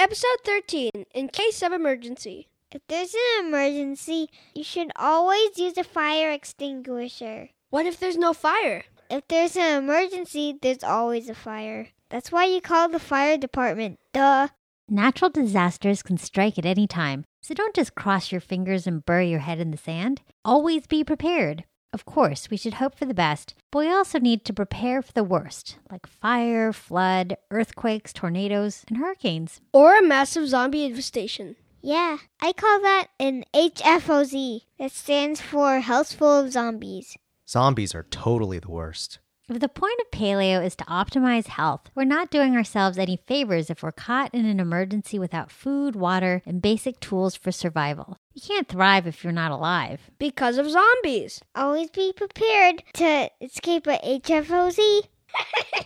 Episode 13 In Case of Emergency. If there's an emergency, you should always use a fire extinguisher. What if there's no fire? If there's an emergency, there's always a fire. That's why you call the fire department. Duh. Natural disasters can strike at any time, so don't just cross your fingers and bury your head in the sand. Always be prepared. Of course, we should hope for the best, but we also need to prepare for the worst, like fire, flood, earthquakes, tornadoes, and hurricanes. Or a massive zombie infestation. Yeah, I call that an HFOZ. That stands for House Full of Zombies. Zombies are totally the worst. If the point of paleo is to optimize health, we're not doing ourselves any favors if we're caught in an emergency without food, water, and basic tools for survival. You can't thrive if you're not alive. Because of zombies. Always be prepared to escape a HFOZ.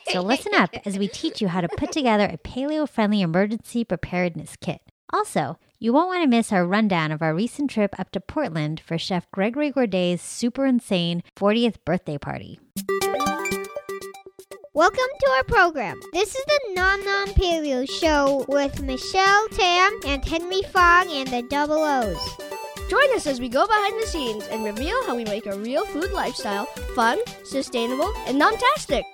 So listen up as we teach you how to put together a paleo friendly emergency preparedness kit. Also, you won't want to miss our rundown of our recent trip up to Portland for Chef Gregory Gourdet's super insane 40th birthday party. Welcome to our program. This is the Nom Nom Paleo Show with Michelle Tam and Henry Fong and the Double O's. Join us as we go behind the scenes and reveal how we make a real food lifestyle fun, sustainable, and non-tastic.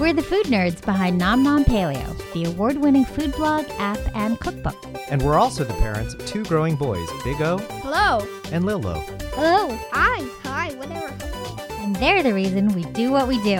We're the food nerds behind Nom Nom Paleo, the award winning food blog, app, and cookbook. And we're also the parents of two growing boys, Big O Hello. and Lil Lo. Oh, hi, hi, whatever. And they're the reason we do what we do.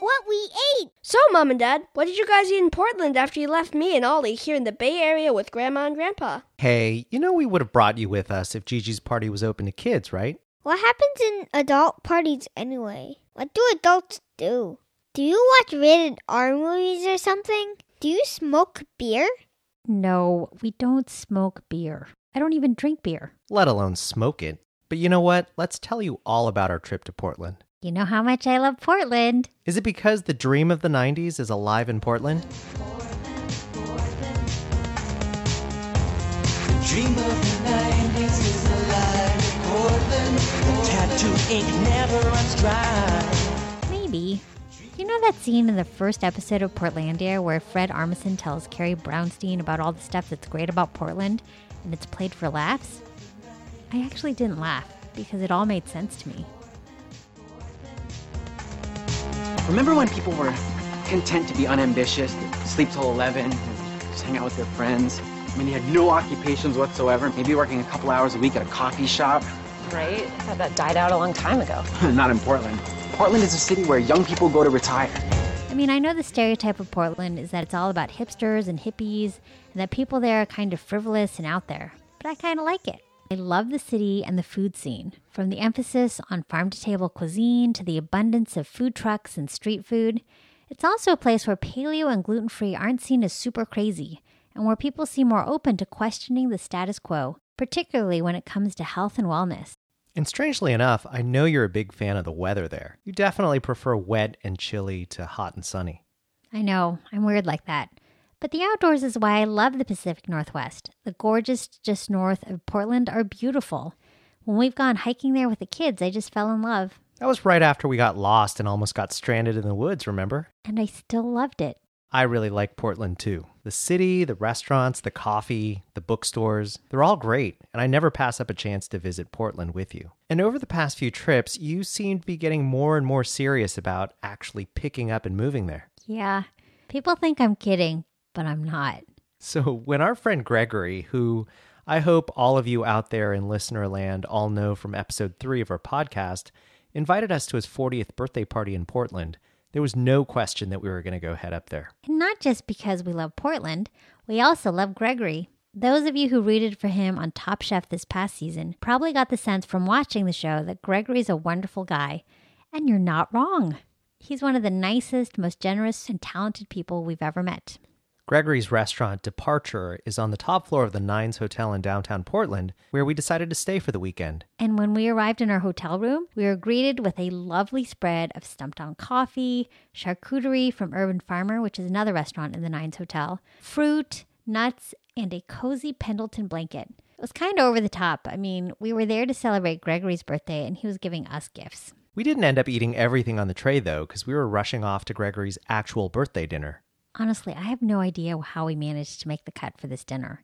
What we ate. So, Mom and Dad, what did you guys eat in Portland after you left me and Ollie here in the Bay Area with Grandma and Grandpa? Hey, you know we would have brought you with us if Gigi's party was open to kids, right? What happens in adult parties anyway? What do adults do? Do you watch rated R movies or something? Do you smoke beer? No, we don't smoke beer. I don't even drink beer. Let alone smoke it. But you know what? Let's tell you all about our trip to Portland. You know how much I love Portland. Is it because the dream of the 90s is alive in Portland? Dream of the 90s is alive in Portland. Tattoo ink never runs dry. Maybe. Know that scene in the first episode of Portlandia where Fred Armisen tells Carrie Brownstein about all the stuff that's great about Portland and it's played for laughs? I actually didn't laugh because it all made sense to me. Remember when people were content to be unambitious, sleep till 11, and just hang out with their friends? I mean, they had no occupations whatsoever, maybe working a couple hours a week at a coffee shop. Right? I thought that died out a long time ago. Not in Portland. Portland is a city where young people go to retire. I mean, I know the stereotype of Portland is that it's all about hipsters and hippies and that people there are kind of frivolous and out there, but I kind of like it. I love the city and the food scene, from the emphasis on farm to table cuisine to the abundance of food trucks and street food. It's also a place where paleo and gluten free aren't seen as super crazy, and where people seem more open to questioning the status quo, particularly when it comes to health and wellness. And strangely enough, I know you're a big fan of the weather there. You definitely prefer wet and chilly to hot and sunny. I know, I'm weird like that. But the outdoors is why I love the Pacific Northwest. The gorges just north of Portland are beautiful. When we've gone hiking there with the kids, I just fell in love. That was right after we got lost and almost got stranded in the woods, remember? And I still loved it. I really like Portland too. The city, the restaurants, the coffee, the bookstores, they're all great, and I never pass up a chance to visit Portland with you. And over the past few trips, you seem to be getting more and more serious about actually picking up and moving there. Yeah, people think I'm kidding, but I'm not. So, when our friend Gregory, who I hope all of you out there in listener land all know from episode three of our podcast, invited us to his 40th birthday party in Portland, there was no question that we were going to go head up there. And not just because we love Portland, we also love Gregory. Those of you who rooted for him on Top Chef this past season probably got the sense from watching the show that Gregory's a wonderful guy. And you're not wrong. He's one of the nicest, most generous, and talented people we've ever met. Gregory's restaurant, Departure, is on the top floor of the Nines Hotel in downtown Portland, where we decided to stay for the weekend. And when we arrived in our hotel room, we were greeted with a lovely spread of Stumptown coffee, charcuterie from Urban Farmer, which is another restaurant in the Nines Hotel, fruit, nuts, and a cozy Pendleton blanket. It was kind of over the top. I mean, we were there to celebrate Gregory's birthday, and he was giving us gifts. We didn't end up eating everything on the tray, though, because we were rushing off to Gregory's actual birthday dinner. Honestly, I have no idea how we managed to make the cut for this dinner.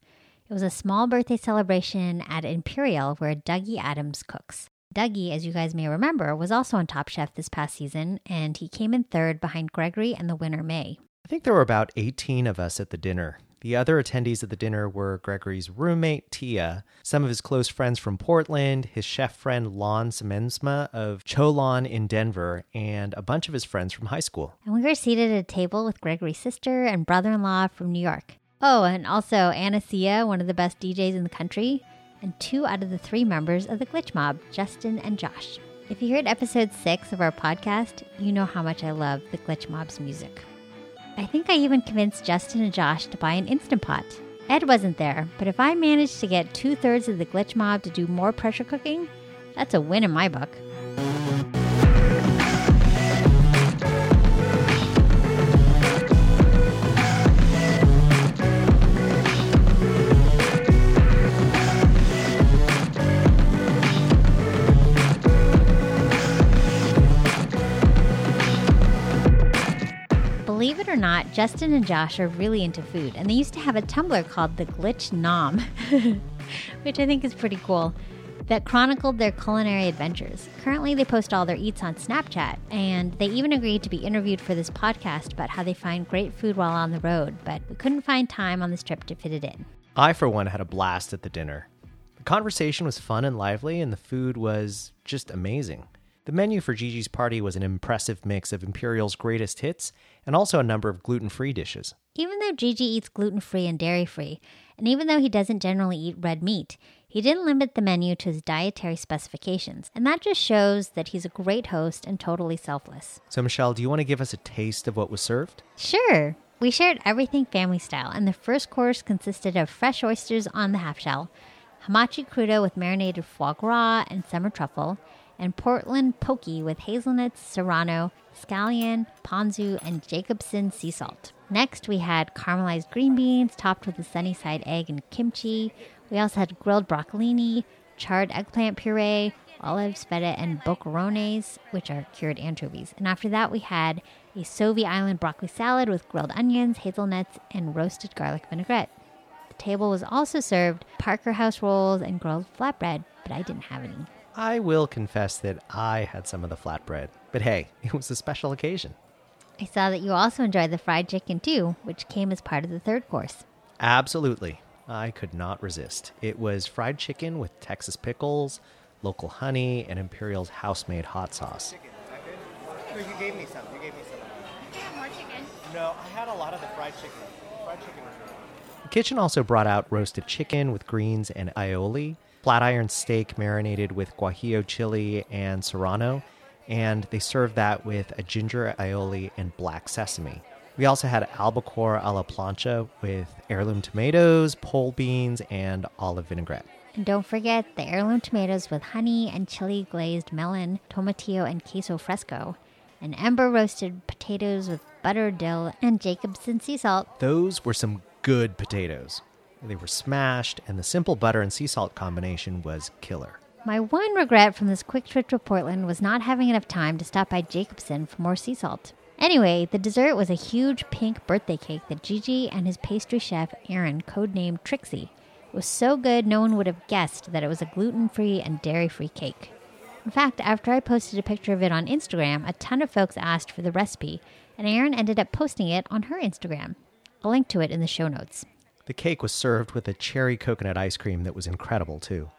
It was a small birthday celebration at Imperial where Dougie Adams cooks. Dougie, as you guys may remember, was also on Top Chef this past season, and he came in third behind Gregory and the winner Mei. I think there were about 18 of us at the dinner. The other attendees at the dinner were Gregory's roommate, Tia, some of his close friends from Portland, his chef friend Lon Symensma of Cholon in Denver, and a bunch of his friends from high school. And we were seated at a table with Gregory's sister and brother in law from New York. Oh, and also Anacia, one of the best DJs in the country, and two out of the three members of the Glitch Mob, Justin and Josh. If you heard episode six of our podcast, you know how much I love the Glitch Mob's music. I think I even convinced Justin and Josh to buy an Instant Pot. Ed wasn't there, but if I managed to get two thirds of the Glitch Mob to do more pressure cooking, that's a win in my book. Not, Justin and Josh are really into food, and they used to have a Tumblr called The Glitch Nom, which I think is pretty cool, that chronicled their culinary adventures. Currently, they post all their eats on Snapchat, and they even agreed to be interviewed for this podcast about how they find great food while on the road, but we couldn't find time on this trip to fit it in. I, for one, had a blast at the dinner. The conversation was fun and lively, and the food was just amazing. The menu for Gigi's party was an impressive mix of Imperial's greatest hits and also a number of gluten free dishes. Even though Gigi eats gluten free and dairy free, and even though he doesn't generally eat red meat, he didn't limit the menu to his dietary specifications. And that just shows that he's a great host and totally selfless. So, Michelle, do you want to give us a taste of what was served? Sure. We shared everything family style, and the first course consisted of fresh oysters on the half shell, hamachi crudo with marinated foie gras and summer truffle, and Portland pokey with hazelnuts, serrano, scallion, ponzu, and Jacobsen sea salt. Next, we had caramelized green beans topped with a sunny side egg and kimchi. We also had grilled broccolini, charred eggplant puree, olives, feta, and boquerones, which are cured anchovies. And after that, we had a Sauvie Island broccoli salad with grilled onions, hazelnuts, and roasted garlic vinaigrette. The table was also served Parker House rolls and grilled flatbread, but I didn't have any. I will confess that I had some of the flatbread, but hey, it was a special occasion. I saw that you also enjoyed the fried chicken too, which came as part of the third course. Absolutely. I could not resist. It was fried chicken with Texas pickles, local honey, and Imperial's house made hot sauce. No, you gave me some. You gave me some. more chicken. No, I had a lot of the fried chicken. Fried chicken was really The kitchen also brought out roasted chicken with greens and aioli, flat iron steak marinated with guajillo chili and serrano, and they served that with a ginger aioli and black sesame. We also had albacore a la plancha with heirloom tomatoes, pole beans, and olive vinaigrette. And don't forget the heirloom tomatoes with honey and chili glazed melon, tomatillo, and queso fresco, and ember roasted potatoes with butter, dill, and Jacobsen sea salt. Those were some good potatoes. They were smashed, and the simple butter and sea salt combination was killer. My one regret from this quick trip to Portland was not having enough time to stop by Jacobsen for more sea salt. Anyway, the dessert was a huge pink birthday cake that Gigi and his pastry chef Aaron codenamed Trixie. It was so good no one would have guessed that it was a gluten free and dairy free cake. In fact, after I posted a picture of it on Instagram, a ton of folks asked for the recipe, and Aaron ended up posting it on her Instagram. I'll link to it in the show notes. The cake was served with a cherry coconut ice cream that was incredible, too.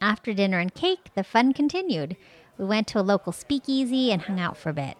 After dinner and cake, the fun continued. We went to a local speakeasy and hung out for a bit.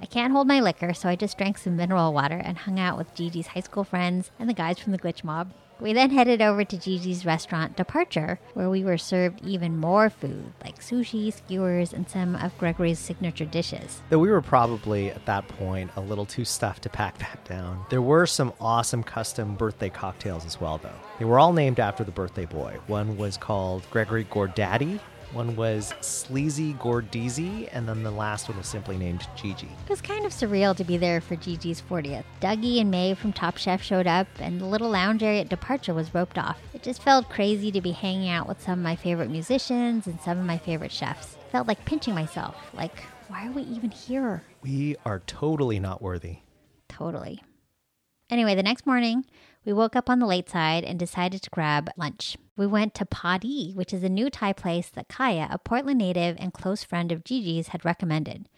I can't hold my liquor, so I just drank some mineral water and hung out with Gigi's high school friends and the guys from the Glitch Mob. We then headed over to Gigi's restaurant Departure, where we were served even more food, like sushi, skewers, and some of Gregory's signature dishes. Though we were probably at that point a little too stuffed to pack that down. There were some awesome custom birthday cocktails as well, though. They were all named after the birthday boy. One was called Gregory Gordaddy, One was Sleazy Gordeezy, and then the last one was simply named Gigi. It was kind of surreal to be there for Gigi's 40th. Dougie and Mei from Top Chef showed up, and the little lounge area at Departure was roped off. It just felt crazy to be hanging out with some of my favorite musicians and some of my favorite chefs. Felt like pinching myself. Like, why are we even here? We are totally not worthy. Totally. Anyway, the next morning, we woke up on the late side and decided to grab lunch. We went to Paadee, which is a new Thai place that Kaya, a Portland native and close friend of Gigi's, had recommended.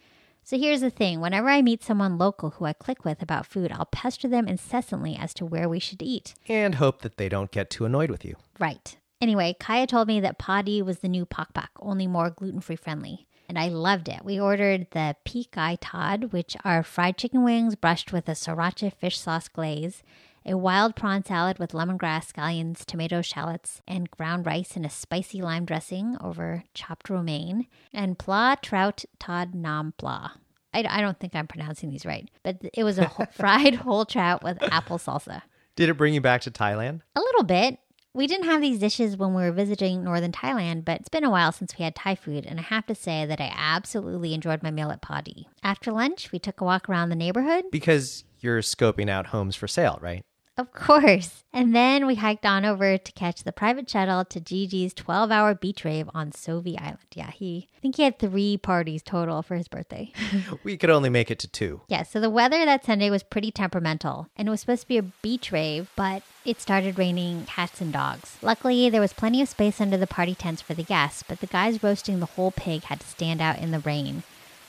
So here's the thing whenever I meet someone local who I click with about food, I'll pester them incessantly as to where we should eat. And hope that they don't get too annoyed with you. Right. Anyway, Kaya told me that Paadee was the new Pok Pok, only more gluten free friendly. And I loved it. We ordered the Pikai Todd, which are fried chicken wings brushed with a sriracha fish sauce glaze, a wild prawn salad with lemongrass, scallions, tomato shallots, and ground rice in a spicy lime dressing over chopped romaine, and pla trout Todd nam pla. I, I don't think I'm pronouncing these right, but it was a whole, fried whole trout with apple salsa. Did it bring you back to Thailand? A little bit. We didn't have these dishes when we were visiting northern Thailand, but it's been a while since we had Thai food, and I have to say that I absolutely enjoyed my meal at Paadee. After lunch, we took a walk around the neighborhood. Because you're scoping out homes for sale, right? Of course. And then we hiked on over to catch the private shuttle to Gigi's 12 hour beach rave on Sauvie Island. Yeah, he, I think he had three parties total for his birthday. We could only make it to two. yeah, so the weather that Sunday was pretty temperamental, and it was supposed to be a beach rave, but it started raining cats and dogs. Luckily, there was plenty of space under the party tents for the guests, but the guys roasting the whole pig had to stand out in the rain.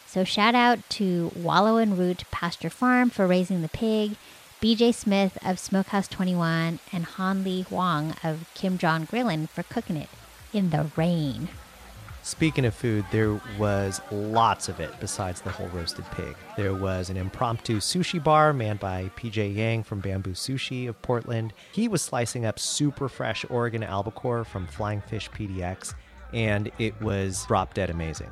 So shout out to Wallow and Root Pasture Farm for raising the pig, BJ Smith of Smokehouse 21, and Han Ly Hwang of Kim Jong Grillin for cooking it in the rain. Speaking of food, there was lots of it besides the whole roasted pig. There was an impromptu sushi bar manned by PJ Yang from Bamboo Sushi of Portland. He was slicing up super fresh Oregon albacore from Flying Fish PDX, and it was drop dead amazing.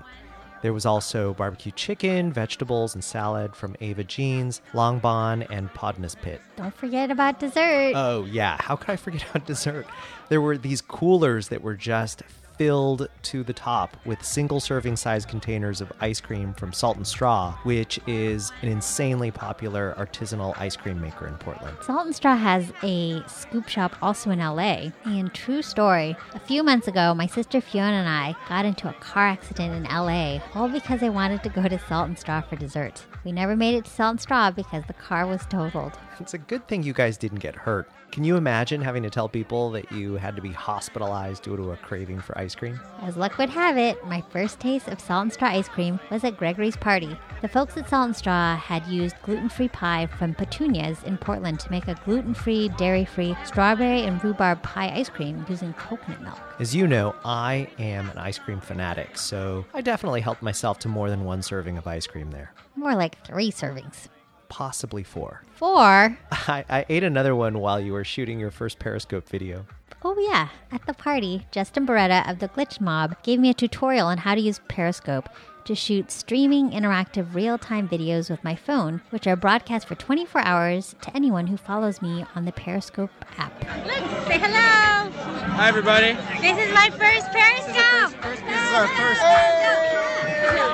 There was also barbecue chicken, vegetables, and salad from Ava Gene's, Langbaan, and Podnah's Pit. Don't forget about dessert. Oh, yeah. How could I forget about dessert? There were these coolers that were just filled to the top with single serving size containers of ice cream from Salt and Straw, which is an insanely popular artisanal ice cream maker in Portland. Salt and Straw has a scoop shop also in LA. And true story, a few months ago, my sister Fiona and I got into a car accident in LA, all because I wanted to go to Salt and Straw for dessert. We never made it to Salt and Straw because the car was totaled. It's a good thing you guys didn't get hurt. Can you imagine having to tell people that you had to be hospitalized due to a craving for ice cream? As luck would have it, my first taste of Salt and Straw ice cream was at Gregory's party. The folks at Salt and Straw had used gluten free pie from Petunias in Portland to make a gluten free, dairy free strawberry and rhubarb pie ice cream using coconut milk. As you know, I am an ice cream fanatic, so I definitely helped myself to more than one serving of ice cream there. More like three servings. Possibly four. Four? I, I ate another one while you were shooting your first Periscope video. Oh, yeah. At the party, Justin Boreta of the Glitch Mob gave me a tutorial on how to use Periscope to shoot streaming interactive real time videos with my phone, which are broadcast for 24 hours to anyone who follows me on the Periscope app. Look, say hello. Hi, everybody. This is my first Periscope. This is our first. This is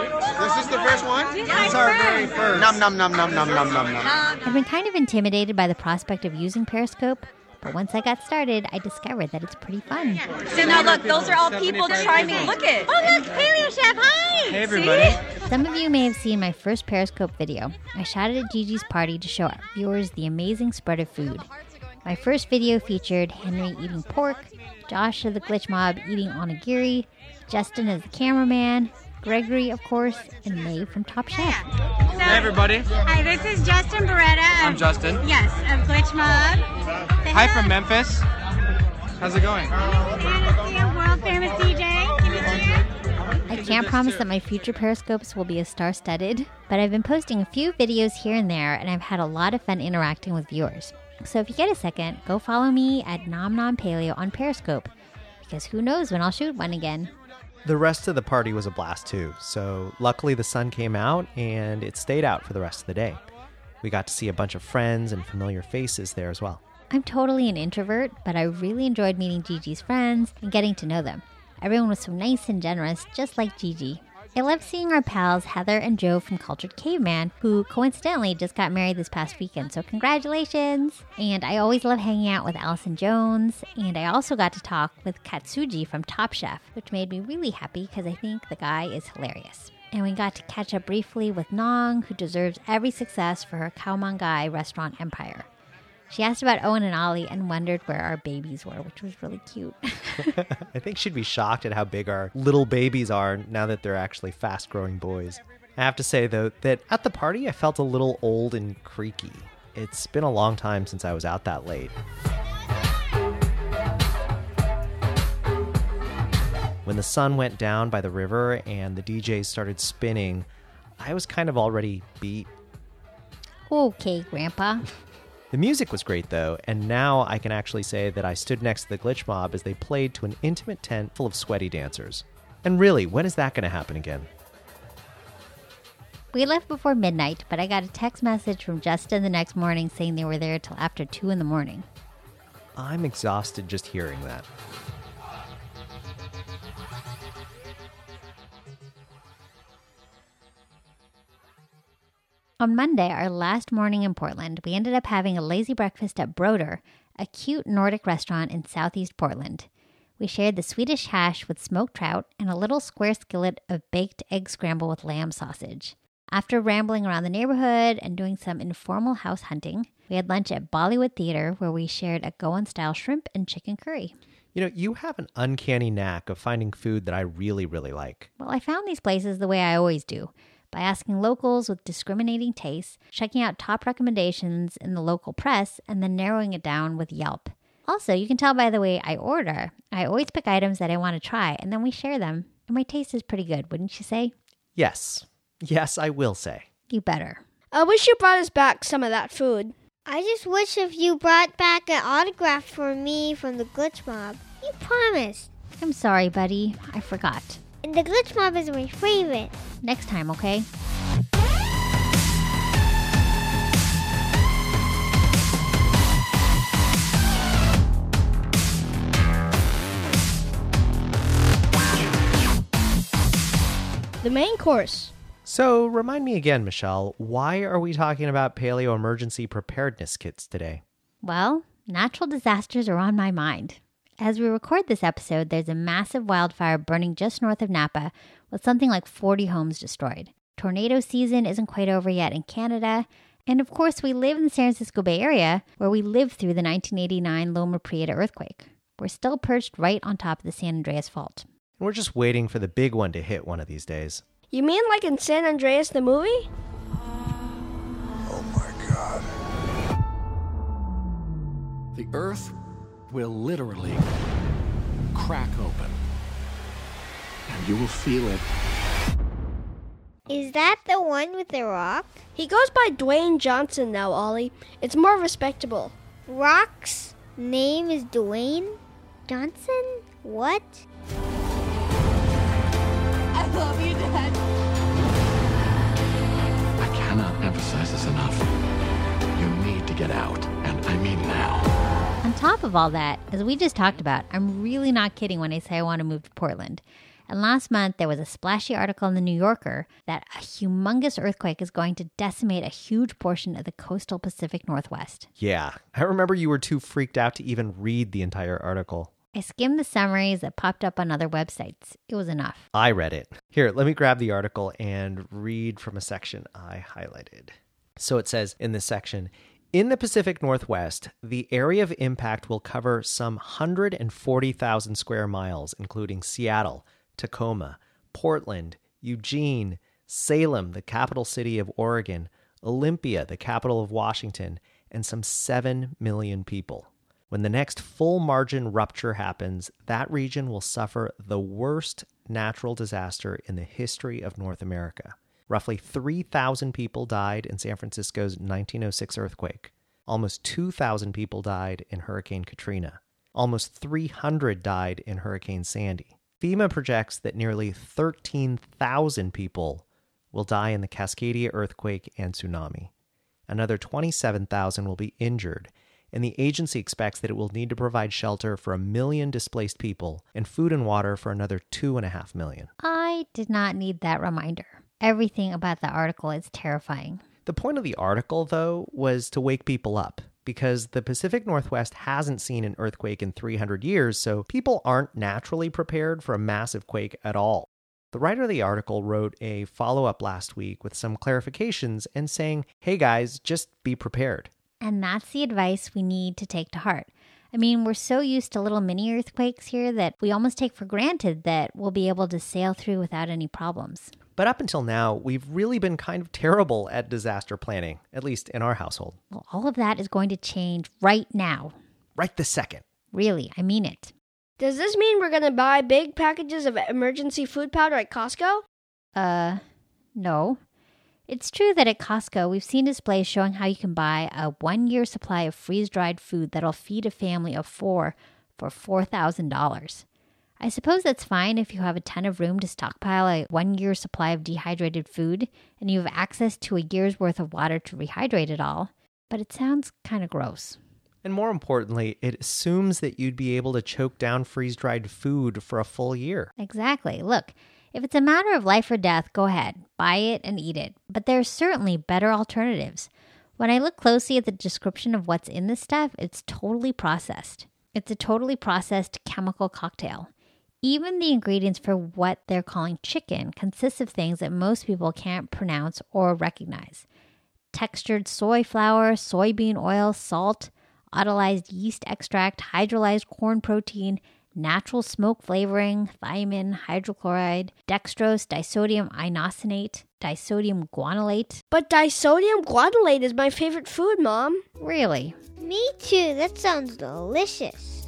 the first one? This is It's our very first. Num num num num num num num num. I've been kind of intimidated by the prospect of using Periscope, but once I got started, I discovered that it's pretty fun. So now look, those are all people trying to Look it. Oh, look, Paleo Chef. Hi. Hey, everybody. Some of you may have seen my first Periscope video. I shot it at Gigi's party to show our viewers the amazing spread of food. My first video featured Henry eating pork, Josh of the Glitch Mob eating onigiri, Justin as the cameraman, Gregory, of course, and Mei from Top Chef. Hey, everybody. Hi, this is Justin Boreta. I'm Justin. Yes, of Glitch Mob. Say Hi hello. from Memphis. How's it going? Anastasia, world famous DJ. Give me a cheer. I can't promise that my future Periscopes will be as star studded, but I've been posting a few videos here and there, and I've had a lot of fun interacting with viewers. So if you get a second, go follow me at Nom Nom Paleo on Periscope, because who knows when I'll shoot one again. The rest of the party was a blast too, so luckily the sun came out and it stayed out for the rest of the day. We got to see a bunch of friends and familiar faces there as well. I'm totally an introvert, but I really enjoyed meeting Gigi's friends and getting to know them. Everyone was so nice and generous, just like Gigi. I love seeing our pals Heather and Joe from Cultured Caveman, who coincidentally just got married this past weekend, so congratulations! And I always love hanging out with Allison Jones, and I also got to talk with Katsuji from Top Chef, which made me really happy because I think the guy is hilarious. And we got to catch up briefly with Nong, who deserves every success for her Khao Man Gai restaurant empire. She asked about Owen and Ollie and wondered where our babies were, which was really cute. I think she'd be shocked at how big our little babies are now that they're actually fast growing boys. I have to say, though, that at the party I felt a little old and creaky. It's been a long time since I was out that late. When the sun went down by the river and the DJs started spinning, I was kind of already beat. okay, Grandpa. The music was great though, and now I can actually say that I stood next to the Glitch Mob as they played to an intimate tent full of sweaty dancers. And really, when is that going to happen again? We left before midnight, but I got a text message from Justin the next morning saying they were there till after 2 in the morning. I'm exhausted just hearing that. On Monday, our last morning in Portland, we ended up having a lazy breakfast at Broder, a cute Nordic restaurant in southeast Portland. We shared the Swedish hash with smoked trout and a little square skillet of baked egg scramble with lamb sausage. After rambling around the neighborhood and doing some informal house hunting, we had lunch at Bollywood Theater where we shared a Goan style shrimp and chicken curry. You know, you have an uncanny knack of finding food that I really, really like. Well, I found these places the way I always do by asking locals with discriminating tastes, checking out top recommendations in the local press, and then narrowing it down with Yelp. Also, you can tell by the way I order, I always pick items that I want to try and then we share them. And my taste is pretty good, wouldn't you say? Yes. Yes, I will say. You better. I wish you brought us back some of that food. I just wish if you brought back an autograph for me from the Glitch Mob. You promised. I'm sorry, buddy. I forgot. And the Glitch Mob is my favorite. Next time, okay? The main course. So, remind me again, Michelle, why are we talking about paleo emergency preparedness kits today? Well, natural disasters are on my mind. As we record this episode, there's a massive wildfire burning just north of Napa with something like 40 homes destroyed. Tornado season isn't quite over yet in Canada. And of course, we live in the San Francisco Bay Area where we lived through the 1989 Loma Prieta earthquake. We're still perched right on top of the San Andreas Fault. We're just waiting for the big one to hit one of these days. You mean like in San Andreas the movie? Oh my god. The earth will literally crack open. And you will feel it. Is that the one with the rock? He goes by Dwayne Johnson now, Ollie. It's more respectable. Rock's name is Dwayne Johnson? What? I love you, Dad. Top of all that, as we just talked about, I'm really not kidding when I say I want to move to Portland. And last month, there was a splashy article in the New Yorker that a humongous earthquake is going to decimate a huge portion of the coastal Pacific Northwest. Yeah, I remember you were too freaked out to even read the entire article. I skimmed the summaries that popped up on other websites. It was enough. I read it. Here, let me grab the article and read from a section I highlighted. So it says in this section In the Pacific Northwest, the area of impact will cover some 140,000 square miles, including Seattle, Tacoma, Portland, Eugene, Salem, the capital city of Oregon, Olympia, the capital of Washington, and some 7 million people. When the next full margin rupture happens, that region will suffer the worst natural disaster in the history of North America. Roughly 3,000 people died in San Francisco's 1906 earthquake. Almost 2,000 people died in Hurricane Katrina. Almost 300 died in Hurricane Sandy. FEMA projects that nearly 13,000 people will die in the Cascadia earthquake and tsunami. Another 27,000 will be injured, and the agency expects that it will need to provide shelter for a million displaced people and food and water for another two and a half million. I did not need that reminder. Everything about the article is terrifying. The point of the article, though, was to wake people up because the Pacific Northwest hasn't seen an earthquake in 300 years, so people aren't naturally prepared for a massive quake at all. The writer of the article wrote a follow up last week with some clarifications and saying, hey guys, just be prepared. And that's the advice we need to take to heart. I mean, we're so used to little mini earthquakes here that we almost take for granted that we'll be able to sail through without any problems. But up until now, we've really been kind of terrible at disaster planning, at least in our household. Well, all of that is going to change right now. Right this second. Really, I mean it. Does this mean we're going to buy big packages of emergency food powder at Costco? Uh, no. It's true that at Costco, we've seen displays showing how you can buy a one year supply of freeze dried food that'll feed a family of four for $4,000. I suppose that's fine if you have a ton of room to stockpile a one year supply of dehydrated food and you have access to a year's worth of water to rehydrate it all, but it sounds kind of gross. And more importantly, it assumes that you'd be able to choke down freeze dried food for a full year. Exactly. Look, if it's a matter of life or death, go ahead, buy it and eat it. But there are certainly better alternatives. When I look closely at the description of what's in this stuff, it's totally processed. It's a totally processed chemical cocktail. Even the ingredients for what they're calling chicken consists of things that most people can't pronounce or recognize textured soy flour, soybean oil, salt, autolyzed yeast extract, hydrolyzed corn protein, natural smoke flavoring, thiamine, hydrochloride, dextrose, disodium inosinate, disodium guanylate. But disodium guanylate is my favorite food, Mom. Really? Me too. That sounds delicious.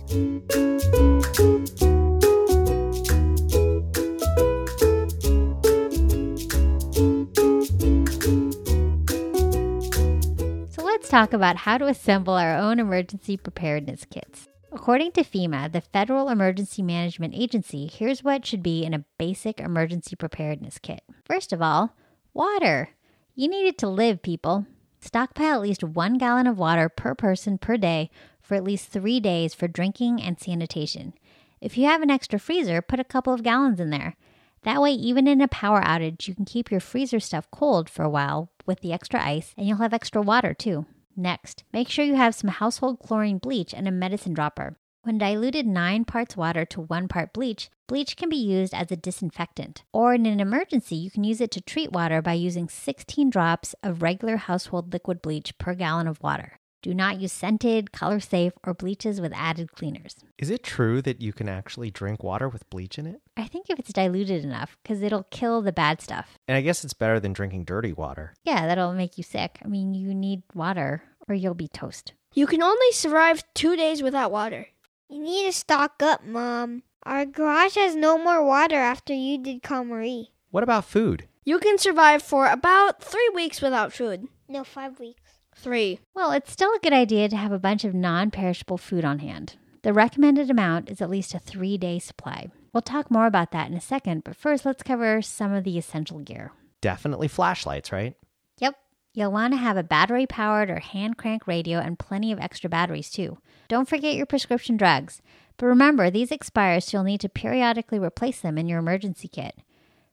Talk about how to assemble our own emergency preparedness kits. According to FEMA, the Federal Emergency Management Agency, here's what should be in a basic emergency preparedness kit. First of all, water. You need it to live, people. Stockpile at least one gallon of water per person per day for at least three days for drinking and sanitation. If you have an extra freezer, put a couple of gallons in there. That way, even in a power outage, you can keep your freezer stuff cold for a while with the extra ice, and you'll have extra water too. Next, make sure you have some household chlorine bleach and a medicine dropper. When diluted 9 parts water to 1 part bleach, bleach can be used as a disinfectant. Or in an emergency, you can use it to treat water by using 16 drops of regular household liquid bleach per gallon of water. Do not use scented, color safe, or bleaches with added cleaners. Is it true that you can actually drink water with bleach in it? I think if it's diluted enough, because it'll kill the bad stuff. And I guess it's better than drinking dirty water. Yeah, that'll make you sick. I mean, you need water or you'll be toast. You can only survive two days without water. You need to stock up, Mom. Our garage has no more water after you did KonMari. What about food? You can survive for about three weeks without food. No, five weeks. Three. Well, it's still a good idea to have a bunch of non perishable food on hand. The recommended amount is at least a three day supply. We'll talk more about that in a second, but first let's cover some of the essential gear. Definitely flashlights, right? Yep. You'll want to have a battery powered or hand crank radio and plenty of extra batteries too. Don't forget your prescription drugs. But remember, these expire, so you'll need to periodically replace them in your emergency kit.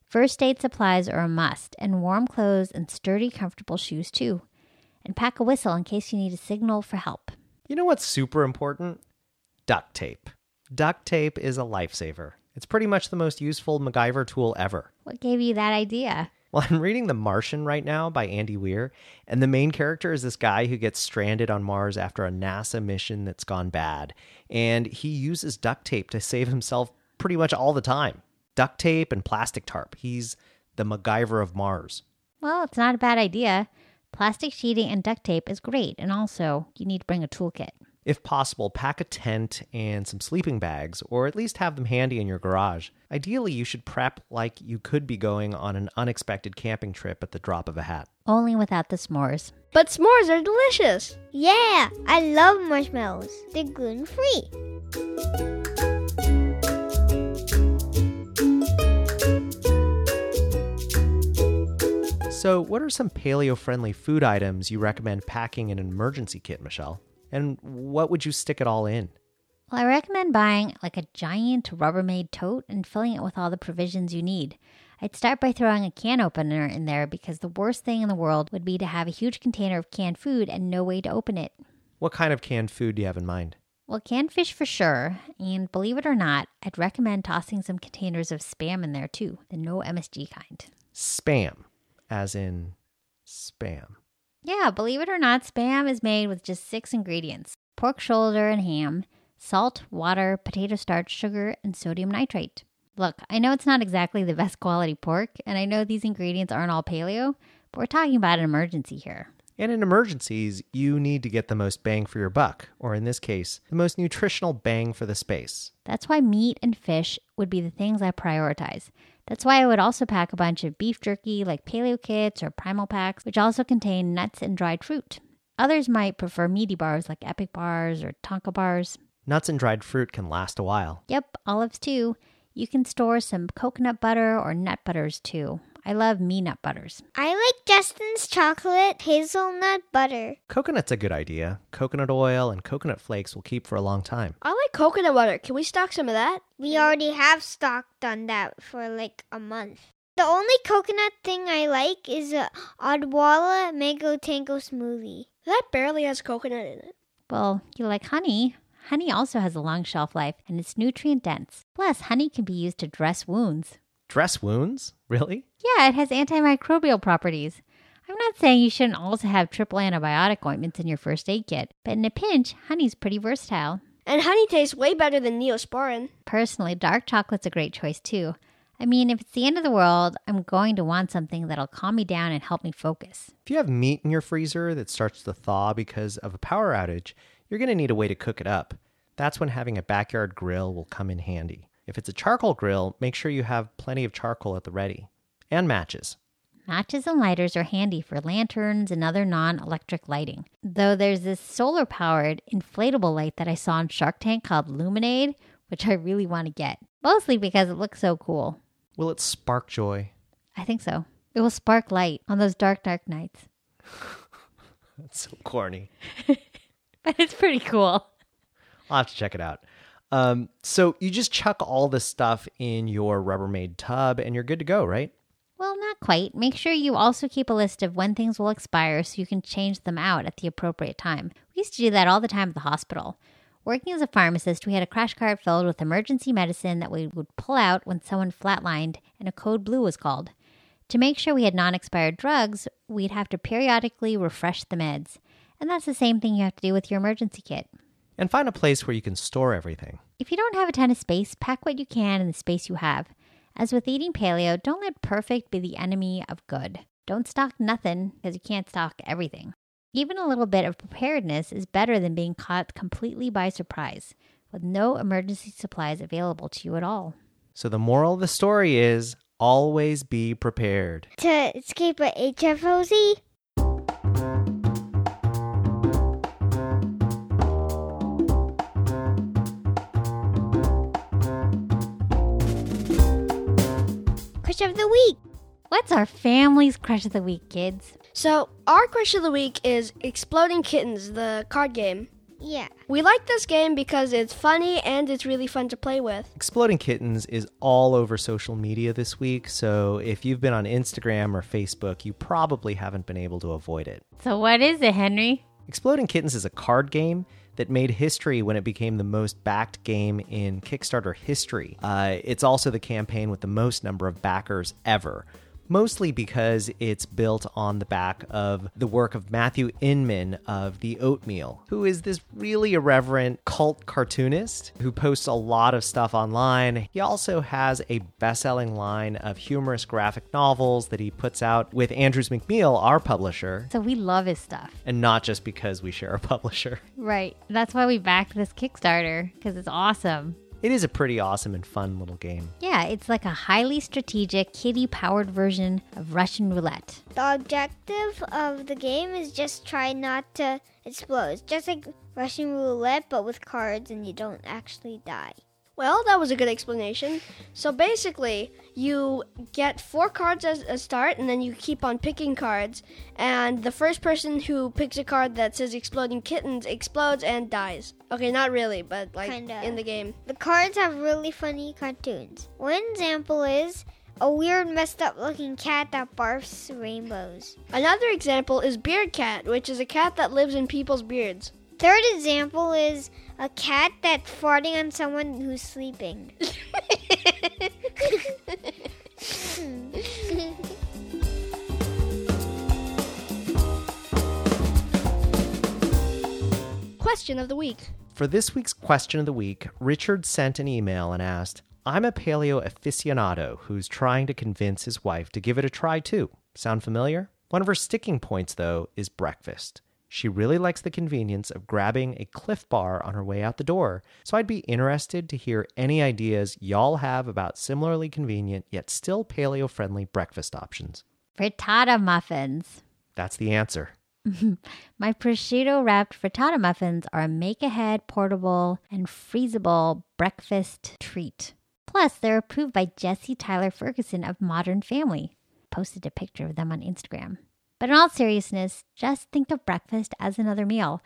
First aid supplies are a must, and warm clothes and sturdy, comfortable shoes too. And pack a whistle in case you need a signal for help. You know what's super important? Duct tape. Duct tape is a lifesaver. It's pretty much the most useful MacGyver tool ever. What gave you that idea? Well, I'm reading The Martian right now by Andy Weir, and the main character is this guy who gets stranded on Mars after a NASA mission that's gone bad. And he uses duct tape to save himself pretty much all the time. Duct tape and plastic tarp. He's the MacGyver of Mars. Well, it's not a bad idea. Plastic sheeting and duct tape is great, and also you need to bring a toolkit. If possible, pack a tent and some sleeping bags, or at least have them handy in your garage. Ideally, you should prep like you could be going on an unexpected camping trip at the drop of a hat. Only without the s'mores. But s'mores are delicious. Yeah, I love marshmallows. They're gluten free. So, what are some paleo friendly food items you recommend packing in an emergency kit, Michelle? And what would you stick it all in? Well, I recommend buying like a giant Rubbermaid tote and filling it with all the provisions you need. I'd start by throwing a can opener in there because the worst thing in the world would be to have a huge container of canned food and no way to open it. What kind of canned food do you have in mind? Well, canned fish for sure, and believe it or not, I'd recommend tossing some containers of spam in there too, the no MSG kind. Spam, as in spam. Yeah, believe it or not, spam is made with just six ingredients pork shoulder and ham, salt, water, potato starch, sugar, and sodium nitrate. Look, I know it's not exactly the best quality pork, and I know these ingredients aren't all paleo, but we're talking about an emergency here. And in emergencies, you need to get the most bang for your buck, or in this case, the most nutritional bang for the space. That's why meat and fish would be the things I prioritize. That's why I would also pack a bunch of beef jerky like paleo kits or primal packs, which also contain nuts and dried fruit. Others might prefer meaty bars like Epic bars or Tanka bars. Nuts and dried fruit can last a while. Yep, olives too. You can store some coconut butter or nut butters too. I love me nut butters. I like Justin's chocolate hazelnut butter. Coconut's a good idea. Coconut oil and coconut flakes will keep for a long time. I like coconut butter. Can we stock some of that? We already have stocked on that for like a month. The only coconut thing I like is a Odwalla Mango Tango smoothie. That barely has coconut in it. Well, you like honey. Honey also has a long shelf life and it's nutrient dense. Plus, honey can be used to dress wounds. Dress wounds? Really? Yeah, it has antimicrobial properties. I'm not saying you shouldn't also have triple antibiotic ointments in your first aid kit, but in a pinch, honey's pretty versatile. And honey tastes way better than Neosporin. Personally, dark chocolate's a great choice too. I mean, if it's the end of the world, I'm going to want something that'll calm me down and help me focus. If you have meat in your freezer that starts to thaw because of a power outage, you're going to need a way to cook it up. That's when having a backyard grill will come in handy. If it's a charcoal grill, make sure you have plenty of charcoal at the ready and matches. Matches and lighters are handy for lanterns and other non electric lighting. Though there's this solar powered inflatable light that I saw on Shark Tank called LuminAID, which I really want to get, mostly because it looks so cool. Will it spark joy? I think so. It will spark light on those dark, dark nights. That's so corny. but it's pretty cool. I'll have to check it out. Um, so you just chuck all the stuff in your Rubbermaid tub and you're good to go, right? Well, not quite. Make sure you also keep a list of when things will expire so you can change them out at the appropriate time. We used to do that all the time at the hospital. Working as a pharmacist, we had a crash cart filled with emergency medicine that we would pull out when someone flatlined and a code blue was called. To make sure we had non expired drugs, we'd have to periodically refresh the meds. And that's the same thing you have to do with your emergency kit. And find a place where you can store everything. If you don't have a ton of space, pack what you can in the space you have. As with eating paleo, don't let perfect be the enemy of good. Don't stock nothing because you can't stock everything. Even a little bit of preparedness is better than being caught completely by surprise with no emergency supplies available to you at all. So the moral of the story is always be prepared. To escape a HFOZ? Crush of the week. What's our family's crush of the week, kids? So, our crush of the week is Exploding Kittens, the card game. Yeah. We like this game because it's funny and it's really fun to play with. Exploding Kittens is all over social media this week, so if you've been on Instagram or Facebook, you probably haven't been able to avoid it. So, what is it, Henry? Exploding Kittens is a card game that made history when it became the most backed game in Kickstarter history. Uh, it's also the campaign with the most number of backers ever. Mostly because it's built on the back of the work of Matthew Inman of The Oatmeal, who is this really irreverent cult cartoonist who posts a lot of stuff online. He also has a best selling line of humorous graphic novels that he puts out with Andrews McMeel, our publisher. So, we love his stuff. And not just because we share a publisher. Right. That's why we backed this Kickstarter, because it's awesome. It is a pretty awesome and fun little game. Yeah, it's like a highly strategic, kitty powered version of Russian roulette. The objective of the game is just try not to explode. It's just like Russian roulette, but with cards, and you don't actually die. Well, that was a good explanation. So basically, you get four cards as a start, and then you keep on picking cards. And the first person who picks a card that says exploding kittens explodes and dies. Okay, not really, but like Kinda. in the game. The cards have really funny cartoons. One example is a weird, messed up looking cat that barfs rainbows. Another example is Beard Cat, which is a cat that lives in people's beards. Third example is a cat that's farting on someone who's sleeping. Question of the week. For this week's question of the week, Richard sent an email and asked, I'm a paleo aficionado who's trying to convince his wife to give it a try too. Sound familiar? One of her sticking points, though, is breakfast. She really likes the convenience of grabbing a Clif bar on her way out the door, so I'd be interested to hear any ideas y'all have about similarly convenient yet still paleo friendly breakfast options. Frittata muffins. That's the answer. My prosciutto wrapped frittata muffins are a make ahead, portable, and freezable breakfast treat. Plus, they're approved by Jesse Tyler Ferguson of Modern Family. Posted a picture of them on Instagram. But in all seriousness, just think of breakfast as another meal.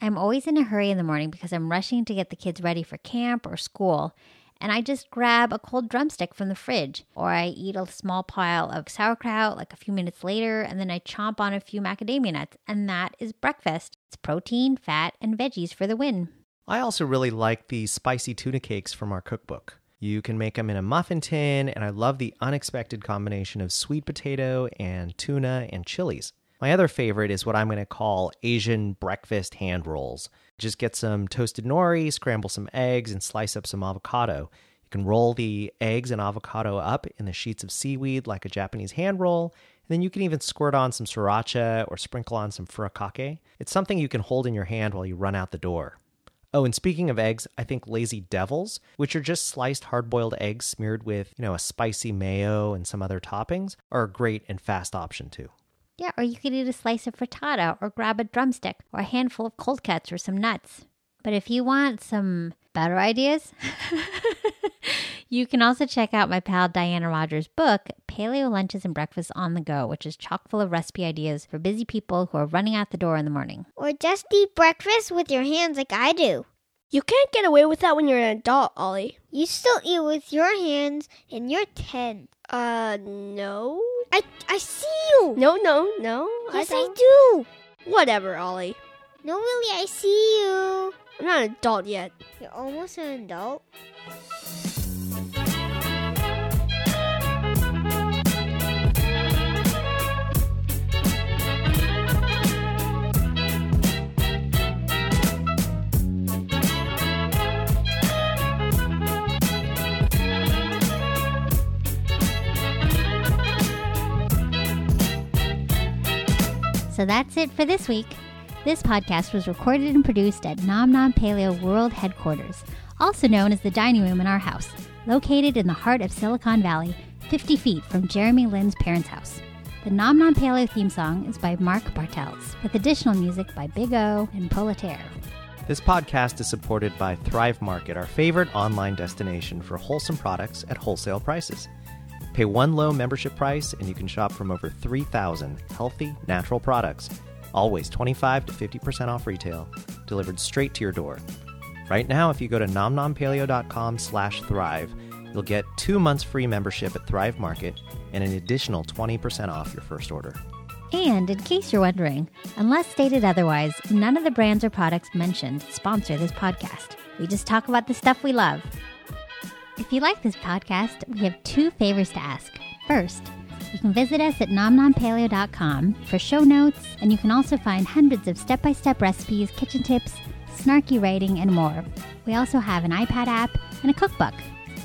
I'm always in a hurry in the morning because I'm rushing to get the kids ready for camp or school, and I just grab a cold drumstick from the fridge, or I eat a small pile of sauerkraut like a few minutes later, and then I chomp on a few macadamia nuts, and that is breakfast. It's protein, fat, and veggies for the win. I also really like the spicy tuna cakes from our cookbook. You can make them in a muffin tin, and I love the unexpected combination of sweet potato and tuna and chilies. My other favorite is what I'm going to call Asian breakfast hand rolls. Just get some toasted nori, scramble some eggs, and slice up some avocado. You can roll the eggs and avocado up in the sheets of seaweed like a Japanese hand roll, and then you can even squirt on some sriracha or sprinkle on some furikake. It's something you can hold in your hand while you run out the door. Oh, and speaking of eggs, I think Lazy Devils, which are just sliced hard boiled eggs smeared with, you know, a spicy mayo and some other toppings, are a great and fast option too. Yeah, or you could eat a slice of frittata, or grab a drumstick, or a handful of cold cuts, or some nuts. But if you want some better ideas, you can also check out my pal Diana Rogers' book, Paleo Lunches and Breakfasts on the Go, which is chock full of recipe ideas for busy people who are running out the door in the morning. Or just eat breakfast with your hands like I do. You can't get away with that when you're an adult, Ollie. You still eat with your hands and you're 10. Uh, no. I, I see you. No, no, no. Yes, I, don't. do. Whatever, Ollie. No, really, I see you. I'm not an adult yet. You're almost an adult. So that's it for this week. This podcast was recorded and produced at Nom Nom Paleo World Headquarters, also known as the dining room in our house, located in the heart of Silicon Valley, 50 feet from Jeremy Lin's parents' house. The Nom Nom Paleo theme song is by Mark Bartels, with additional music by Big O and Politaire. This podcast is supported by Thrive Market, our favorite online destination for wholesome products at wholesale prices. Pay one low membership price and you can shop from over 3,000 healthy, natural products, always 25 to 50% off retail, delivered straight to your door. Right now, if you go to nomnompaleo.com slash thrive, you'll get two months free membership at Thrive Market and an additional 20% off your first order. And in case you're wondering, unless stated otherwise, none of the brands or products mentioned sponsor this podcast. We just talk about the stuff we love. If you like this podcast, we have two favors to ask. First, you can visit us at nomnompaleo.com for show notes, and you can also find hundreds of step by step recipes, kitchen tips, snarky writing, and more. We also have an iPad app and a cookbook.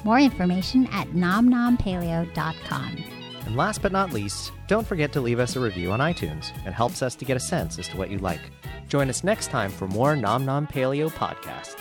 More information at nomnompaleo.com. And last but not least, don't forget to leave us a review on iTunes. It helps us to get a sense as to what you like. Join us next time for more Nom Nom Paleo podcast.